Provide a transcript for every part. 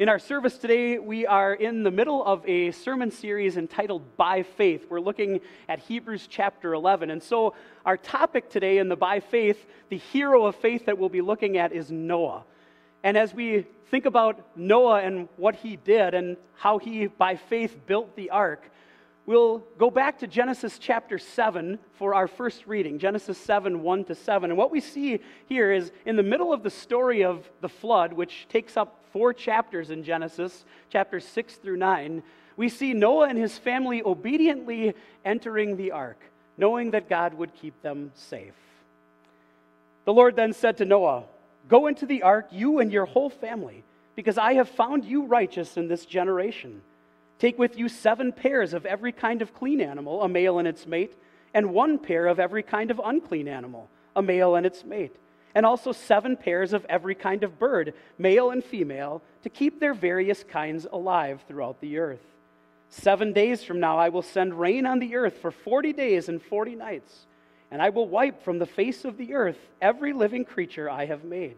In our service today, we are in the middle of a sermon series entitled By Faith. We're looking at Hebrews chapter 11. And so, our topic today in the By Faith, the hero of faith that we'll be looking at is Noah. And as we think about Noah and what he did and how he, by faith, built the ark, we'll go back to Genesis chapter 7 for our first reading Genesis 7 1 to 7. And what we see here is in the middle of the story of the flood, which takes up four chapters in Genesis, chapters 6 through 9, we see Noah and his family obediently entering the ark, knowing that God would keep them safe. The Lord then said to Noah, Go into the ark, you and your whole family, because I have found you righteous in this generation. Take with you seven pairs of every kind of clean animal, a male and its mate, and one pair of every kind of unclean animal, a male and its mate and also seven pairs of every kind of bird, male and female, to keep their various kinds alive throughout the earth. Seven days from now, I will send rain on the earth for 40 days and 40 nights, and I will wipe from the face of the earth every living creature I have made.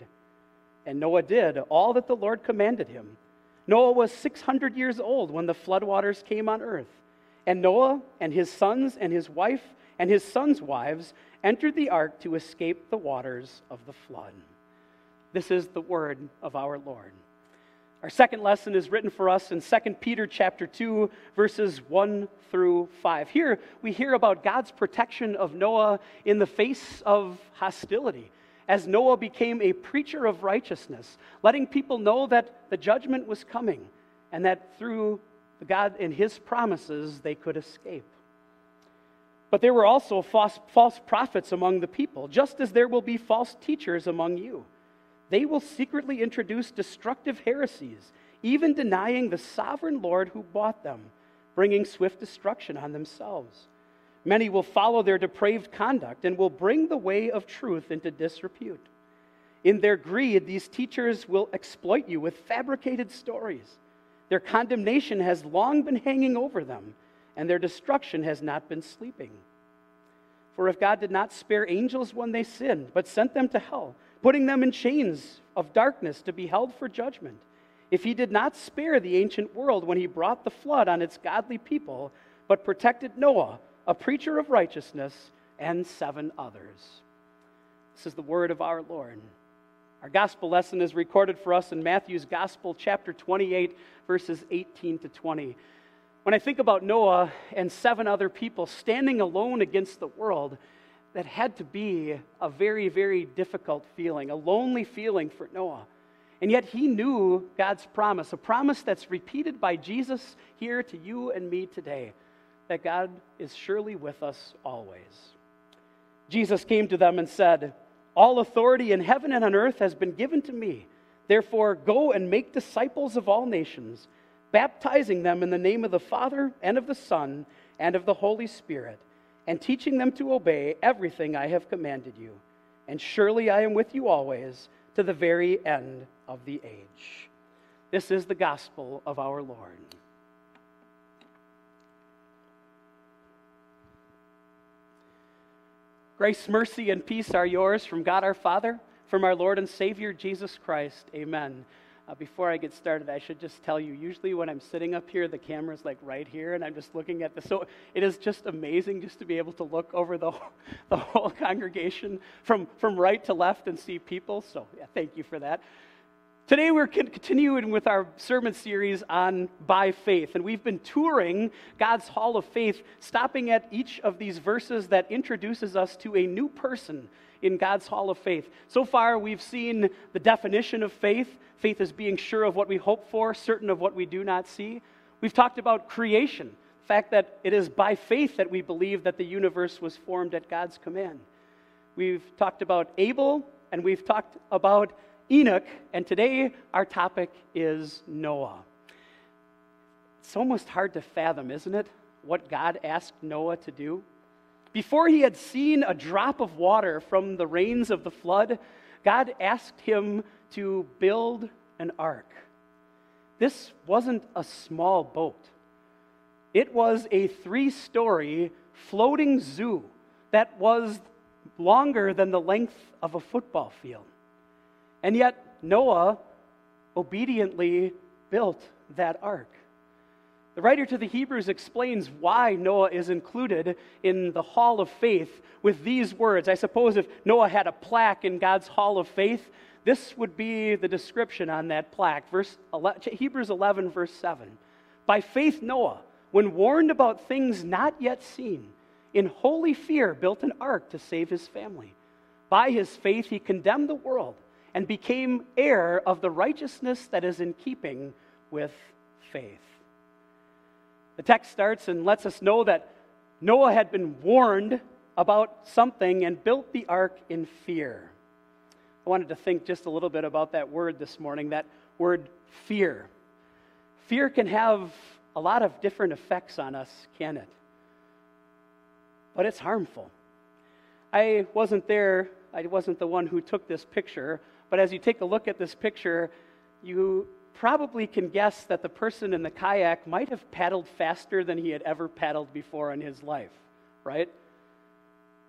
And Noah did all that the Lord commanded him. Noah was 600 years old when the floodwaters came on earth. And Noah and his sons and his wife and his sons' wives entered the ark to escape the waters of the flood. This is the word of our Lord. Our second lesson is written for us in 2 Peter chapter 2 verses 1 through 5. Here we hear about God's protection of Noah in the face of hostility as Noah became a preacher of righteousness, letting people know that the judgment was coming and that through God and his promises they could escape. But there were also false, false prophets among the people, just as there will be false teachers among you. They will secretly introduce destructive heresies, even denying the sovereign Lord who bought them, bringing swift destruction on themselves. Many will follow their depraved conduct and will bring the way of truth into disrepute. In their greed, these teachers will exploit you with fabricated stories. Their condemnation has long been hanging over them and their destruction has not been sleeping. For if God did not spare angels when they sinned, but sent them to hell, putting them in chains of darkness to be held for judgment, if he did not spare the ancient world when he brought the flood on its godly people, but protected Noah, a preacher of righteousness, and seven others. This is the word of our Lord. Our gospel lesson is recorded for us in Matthew's Gospel, chapter 28, verses 18 to 20. When I think about Noah and seven other people standing alone against the world, that had to be a very, very difficult feeling, a lonely feeling for Noah. And yet he knew God's promise, a promise that's repeated by Jesus here to you and me today, that God is surely with us always. Jesus came to them and said, All authority in heaven and on earth has been given to me. Therefore, go and make disciples of all nations baptizing them in the name of the Father and of the Son and of the Holy Spirit, and teaching them to obey everything I have commanded you. And surely I am with you always to the very end of the age. This is the gospel of our Lord. Grace, mercy, and peace are yours from God our Father, from our Lord and Savior Jesus Christ. Amen. Uh, before I get started, I should just tell you usually when I'm sitting up here, the camera's like right here, and I'm just looking at this. So it is just amazing just to be able to look over the, the whole congregation from, from right to left and see people. So, yeah, thank you for that. Today, we're continuing with our sermon series on by faith, and we've been touring God's Hall of Faith, stopping at each of these verses that introduces us to a new person in God's Hall of Faith. So far, we've seen the definition of faith faith is being sure of what we hope for, certain of what we do not see. We've talked about creation, the fact that it is by faith that we believe that the universe was formed at God's command. We've talked about Abel, and we've talked about Enoch, and today our topic is Noah. It's almost hard to fathom, isn't it, what God asked Noah to do? Before he had seen a drop of water from the rains of the flood, God asked him to build an ark. This wasn't a small boat, it was a three story floating zoo that was longer than the length of a football field. And yet, Noah obediently built that ark. The writer to the Hebrews explains why Noah is included in the hall of faith with these words. I suppose if Noah had a plaque in God's hall of faith, this would be the description on that plaque. Verse Hebrews 11, verse 7. By faith, Noah, when warned about things not yet seen, in holy fear built an ark to save his family. By his faith, he condemned the world and became heir of the righteousness that is in keeping with faith. The text starts and lets us know that Noah had been warned about something and built the ark in fear. I wanted to think just a little bit about that word this morning, that word fear. Fear can have a lot of different effects on us, can it? But it's harmful. I wasn't there, I wasn't the one who took this picture, but as you take a look at this picture, you probably can guess that the person in the kayak might have paddled faster than he had ever paddled before in his life, right?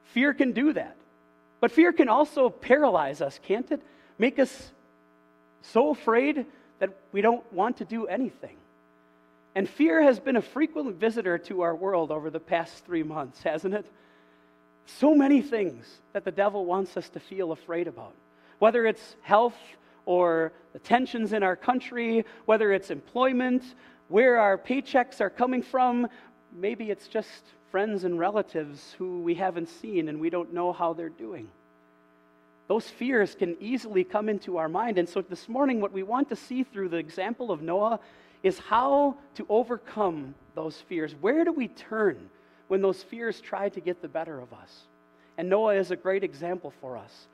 Fear can do that. But fear can also paralyze us, can't it? Make us so afraid that we don't want to do anything. And fear has been a frequent visitor to our world over the past three months, hasn't it? So many things that the devil wants us to feel afraid about. Whether it's health or the tensions in our country, whether it's employment, where our paychecks are coming from, maybe it's just friends and relatives who we haven't seen and we don't know how they're doing. Those fears can easily come into our mind. And so this morning, what we want to see through the example of Noah is how to overcome those fears. Where do we turn when those fears try to get the better of us? And Noah is a great example for us.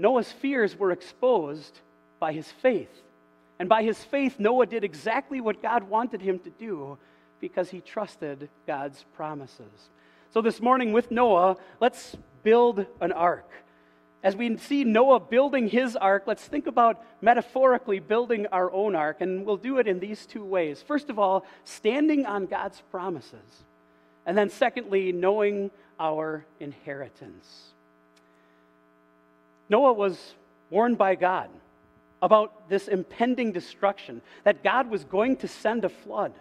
Noah's fears were exposed by his faith. And by his faith, Noah did exactly what God wanted him to do because he trusted God's promises. So, this morning with Noah, let's build an ark. As we see Noah building his ark, let's think about metaphorically building our own ark, and we'll do it in these two ways. First of all, standing on God's promises, and then secondly, knowing our inheritance. Noah was warned by God about this impending destruction, that God was going to send a flood.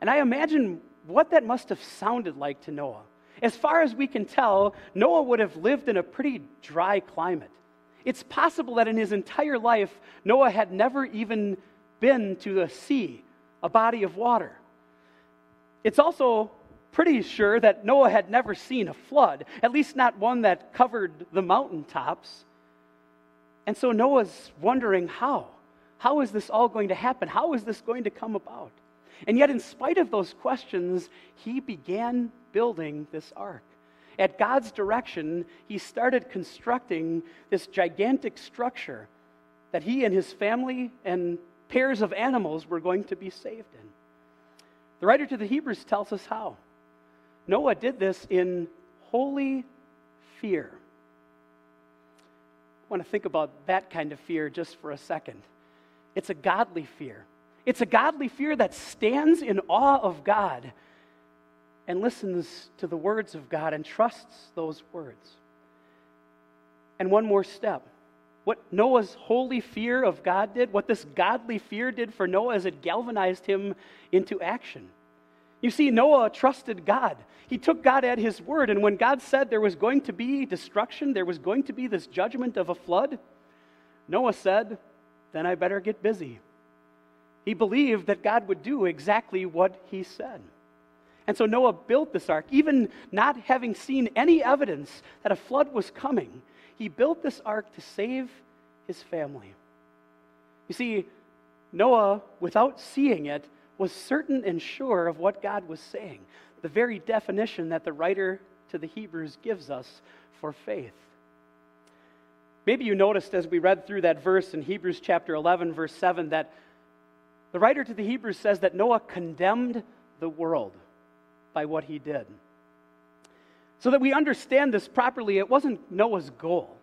And I imagine what that must have sounded like to Noah. As far as we can tell, Noah would have lived in a pretty dry climate. It's possible that in his entire life, Noah had never even been to the sea, a body of water. It's also pretty sure that Noah had never seen a flood, at least not one that covered the mountaintops. And so Noah's wondering how? How is this all going to happen? How is this going to come about? And yet, in spite of those questions, he began building this ark. At God's direction, he started constructing this gigantic structure that he and his family and pairs of animals were going to be saved in. The writer to the Hebrews tells us how. Noah did this in holy fear. I want to think about that kind of fear just for a second. It's a godly fear. It's a godly fear that stands in awe of God and listens to the words of God and trusts those words. And one more step. What Noah's holy fear of God did, what this godly fear did for Noah is it galvanized him into action. You see, Noah trusted God. He took God at his word. And when God said there was going to be destruction, there was going to be this judgment of a flood, Noah said, Then I better get busy. He believed that God would do exactly what he said. And so Noah built this ark, even not having seen any evidence that a flood was coming. He built this ark to save his family. You see, Noah, without seeing it, was certain and sure of what God was saying, the very definition that the writer to the Hebrews gives us for faith. Maybe you noticed as we read through that verse in Hebrews chapter 11, verse 7, that the writer to the Hebrews says that Noah condemned the world by what he did. So that we understand this properly, it wasn't Noah's goal.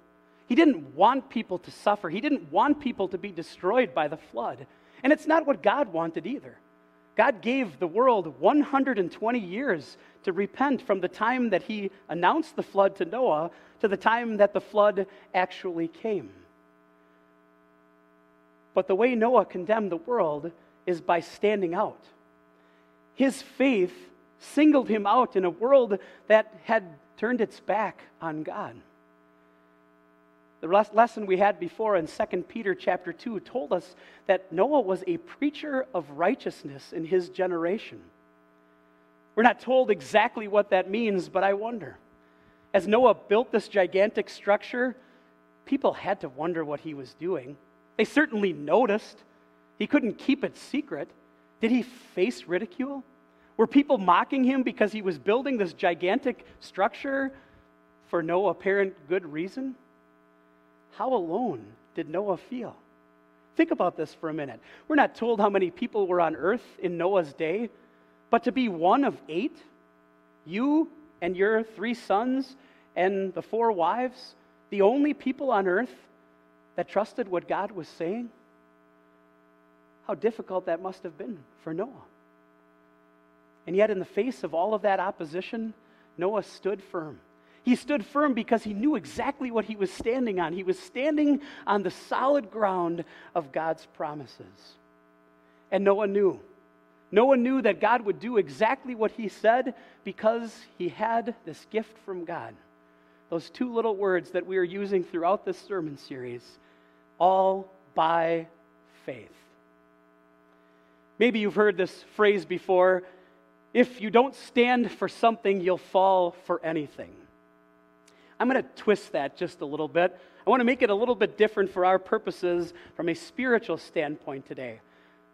He didn't want people to suffer, he didn't want people to be destroyed by the flood. And it's not what God wanted either. God gave the world 120 years to repent from the time that he announced the flood to Noah to the time that the flood actually came. But the way Noah condemned the world is by standing out. His faith singled him out in a world that had turned its back on God. The lesson we had before in 2 Peter chapter 2 told us that Noah was a preacher of righteousness in his generation. We're not told exactly what that means, but I wonder. As Noah built this gigantic structure, people had to wonder what he was doing. They certainly noticed. He couldn't keep it secret. Did he face ridicule? Were people mocking him because he was building this gigantic structure for no apparent good reason? How alone did Noah feel? Think about this for a minute. We're not told how many people were on earth in Noah's day, but to be one of eight, you and your three sons and the four wives, the only people on earth that trusted what God was saying, how difficult that must have been for Noah. And yet, in the face of all of that opposition, Noah stood firm. He stood firm because he knew exactly what he was standing on. He was standing on the solid ground of God's promises. And Noah knew. Noah knew that God would do exactly what he said because he had this gift from God. Those two little words that we are using throughout this sermon series all by faith. Maybe you've heard this phrase before if you don't stand for something, you'll fall for anything. I'm going to twist that just a little bit. I want to make it a little bit different for our purposes from a spiritual standpoint today.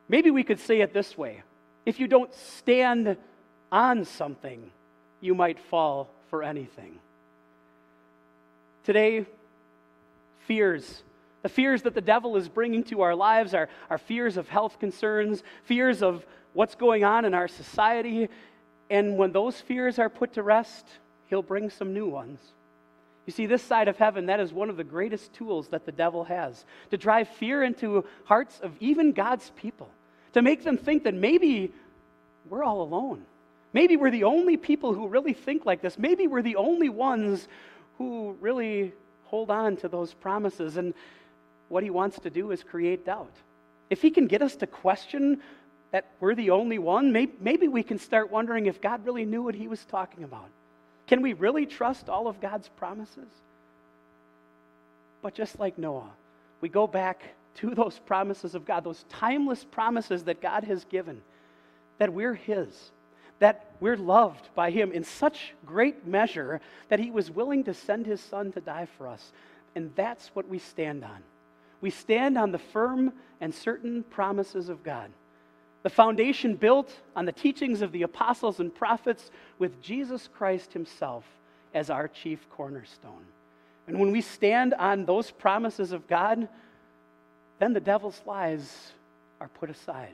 Maybe we could say it this way if you don't stand on something, you might fall for anything. Today, fears the fears that the devil is bringing to our lives are, are fears of health concerns, fears of what's going on in our society. And when those fears are put to rest, he'll bring some new ones. You see, this side of heaven, that is one of the greatest tools that the devil has to drive fear into hearts of even God's people, to make them think that maybe we're all alone. Maybe we're the only people who really think like this. Maybe we're the only ones who really hold on to those promises. And what he wants to do is create doubt. If he can get us to question that we're the only one, maybe, maybe we can start wondering if God really knew what he was talking about. Can we really trust all of God's promises? But just like Noah, we go back to those promises of God, those timeless promises that God has given, that we're His, that we're loved by Him in such great measure that He was willing to send His Son to die for us. And that's what we stand on. We stand on the firm and certain promises of God. The foundation built on the teachings of the apostles and prophets with Jesus Christ Himself as our chief cornerstone. And when we stand on those promises of God, then the devil's lies are put aside.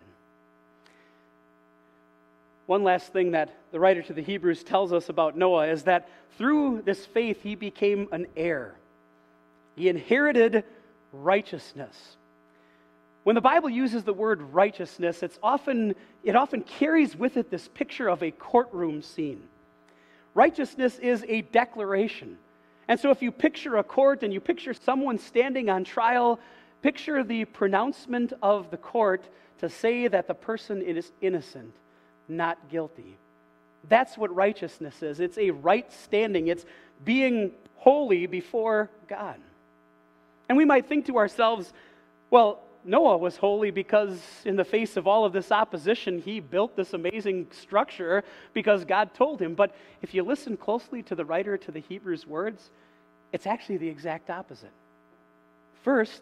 One last thing that the writer to the Hebrews tells us about Noah is that through this faith he became an heir. He inherited righteousness. When the Bible uses the word righteousness, it's often, it often carries with it this picture of a courtroom scene. Righteousness is a declaration. And so if you picture a court and you picture someone standing on trial, picture the pronouncement of the court to say that the person is innocent, not guilty. That's what righteousness is. It's a right standing, it's being holy before God. And we might think to ourselves, well, Noah was holy because, in the face of all of this opposition, he built this amazing structure because God told him. But if you listen closely to the writer to the Hebrews words, it's actually the exact opposite. First,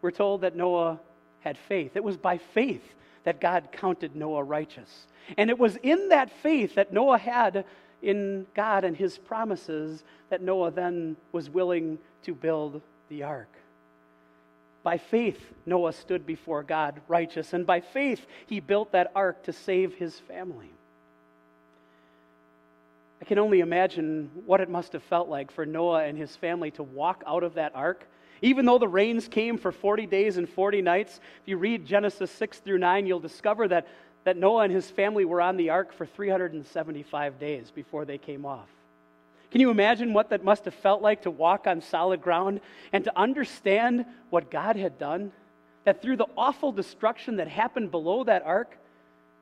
we're told that Noah had faith. It was by faith that God counted Noah righteous. And it was in that faith that Noah had in God and his promises that Noah then was willing to build the ark. By faith, Noah stood before God righteous, and by faith, he built that ark to save his family. I can only imagine what it must have felt like for Noah and his family to walk out of that ark. Even though the rains came for 40 days and 40 nights, if you read Genesis 6 through 9, you'll discover that, that Noah and his family were on the ark for 375 days before they came off. Can you imagine what that must have felt like to walk on solid ground and to understand what God had done? that through the awful destruction that happened below that ark,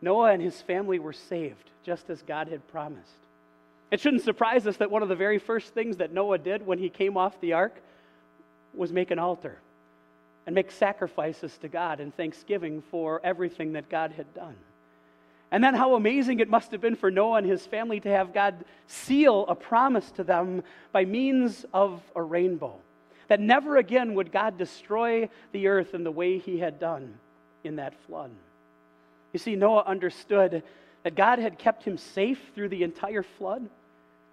Noah and his family were saved, just as God had promised. It shouldn't surprise us that one of the very first things that Noah did when he came off the ark was make an altar and make sacrifices to God in thanksgiving for everything that God had done. And then how amazing it must have been for Noah and his family to have God seal a promise to them by means of a rainbow. That never again would God destroy the earth in the way he had done in that flood. You see, Noah understood that God had kept him safe through the entire flood,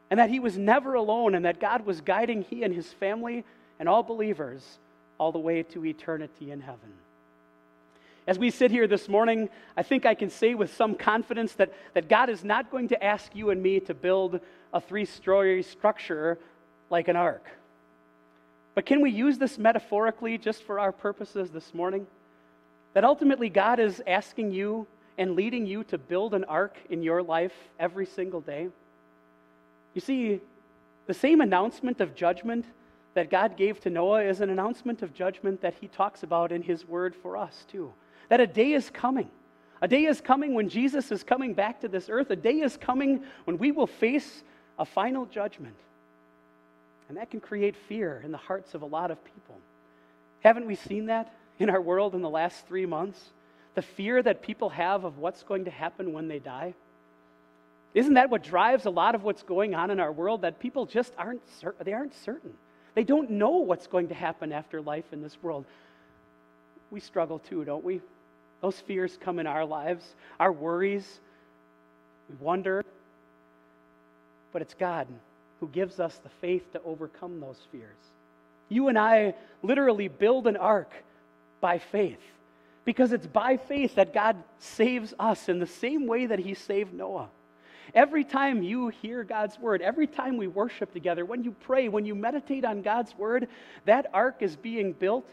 and that he was never alone, and that God was guiding he and his family and all believers all the way to eternity in heaven. As we sit here this morning, I think I can say with some confidence that, that God is not going to ask you and me to build a three story structure like an ark. But can we use this metaphorically just for our purposes this morning? That ultimately God is asking you and leading you to build an ark in your life every single day. You see, the same announcement of judgment that God gave to Noah is an announcement of judgment that he talks about in his word for us, too. That a day is coming. A day is coming when Jesus is coming back to this earth. A day is coming when we will face a final judgment. And that can create fear in the hearts of a lot of people. Haven't we seen that in our world in the last three months? The fear that people have of what's going to happen when they die? Isn't that what drives a lot of what's going on in our world? That people just aren't certain. They aren't certain. They don't know what's going to happen after life in this world. We struggle too, don't we? Those fears come in our lives, our worries. We wonder. But it's God who gives us the faith to overcome those fears. You and I literally build an ark by faith because it's by faith that God saves us in the same way that He saved Noah. Every time you hear God's word, every time we worship together, when you pray, when you meditate on God's word, that ark is being built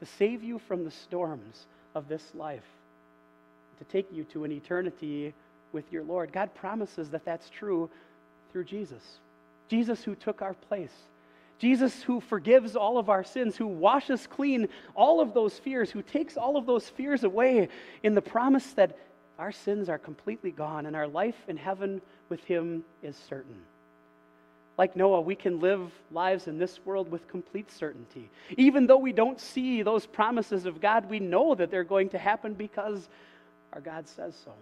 to save you from the storms of this life, to take you to an eternity with your Lord. God promises that that's true through Jesus. Jesus who took our place. Jesus who forgives all of our sins, who washes clean all of those fears, who takes all of those fears away in the promise that our sins are completely gone and our life in heaven with Him is certain. Like Noah, we can live lives in this world with complete certainty. Even though we don't see those promises of God, we know that they're going to happen because our God says so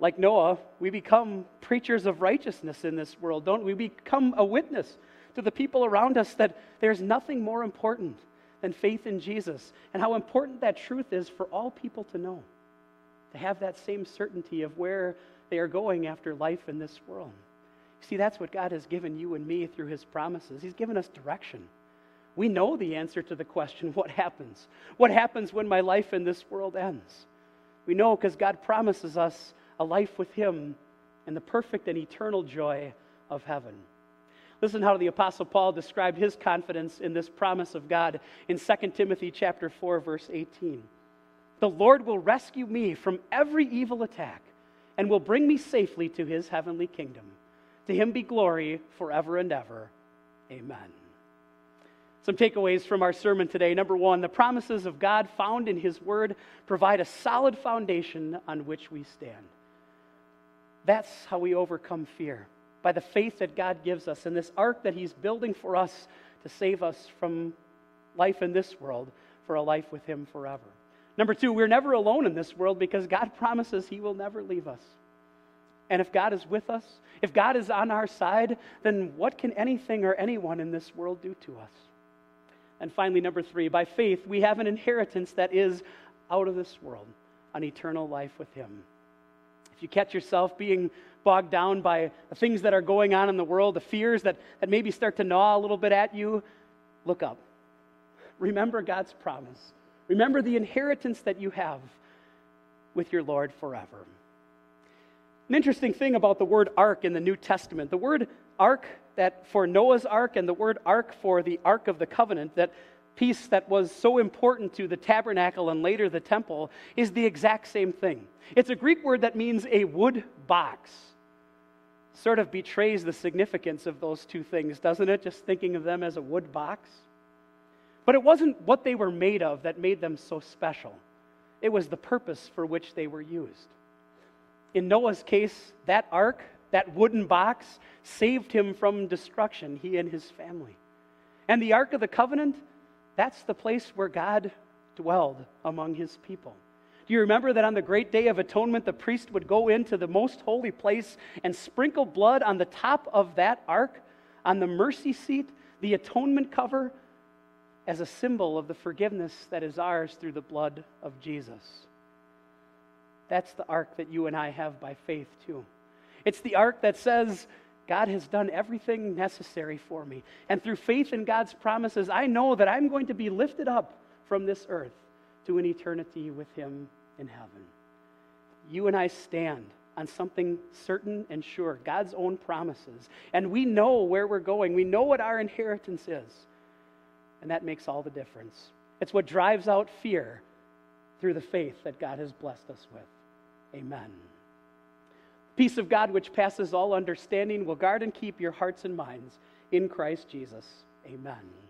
like Noah, we become preachers of righteousness in this world, don't we? We become a witness to the people around us that there's nothing more important than faith in Jesus and how important that truth is for all people to know, to have that same certainty of where they are going after life in this world. See, that's what God has given you and me through his promises. He's given us direction. We know the answer to the question what happens? What happens when my life in this world ends? We know because God promises us a life with Him and the perfect and eternal joy of heaven. Listen how the apostle Paul described his confidence in this promise of God in 2 Timothy chapter 4 verse 18. The Lord will rescue me from every evil attack and will bring me safely to his heavenly kingdom. To him be glory forever and ever. Amen. Some takeaways from our sermon today. Number 1, the promises of God found in his word provide a solid foundation on which we stand. That's how we overcome fear by the faith that God gives us and this ark that He's building for us to save us from life in this world for a life with Him forever. Number two, we're never alone in this world because God promises He will never leave us. And if God is with us, if God is on our side, then what can anything or anyone in this world do to us? And finally, number three, by faith, we have an inheritance that is out of this world, an eternal life with Him. If you catch yourself being bogged down by the things that are going on in the world, the fears that, that maybe start to gnaw a little bit at you, look up. Remember God's promise. Remember the inheritance that you have with your Lord forever. An interesting thing about the word ark in the New Testament, the word ark that for Noah's ark and the word ark for the ark of the covenant, that piece that was so important to the tabernacle and later the temple is the exact same thing. It's a Greek word that means a wood box. Sort of betrays the significance of those two things, doesn't it? Just thinking of them as a wood box. But it wasn't what they were made of that made them so special, it was the purpose for which they were used. In Noah's case, that ark, that wooden box, saved him from destruction, he and his family. And the Ark of the Covenant, that's the place where God dwelled among his people. Do you remember that on the great day of atonement, the priest would go into the most holy place and sprinkle blood on the top of that ark, on the mercy seat, the atonement cover, as a symbol of the forgiveness that is ours through the blood of Jesus? That's the ark that you and I have by faith, too. It's the ark that says, God has done everything necessary for me. And through faith in God's promises, I know that I'm going to be lifted up from this earth to an eternity with Him in heaven. You and I stand on something certain and sure God's own promises. And we know where we're going, we know what our inheritance is. And that makes all the difference. It's what drives out fear through the faith that God has blessed us with. Amen. Peace of God, which passes all understanding, will guard and keep your hearts and minds in Christ Jesus. Amen.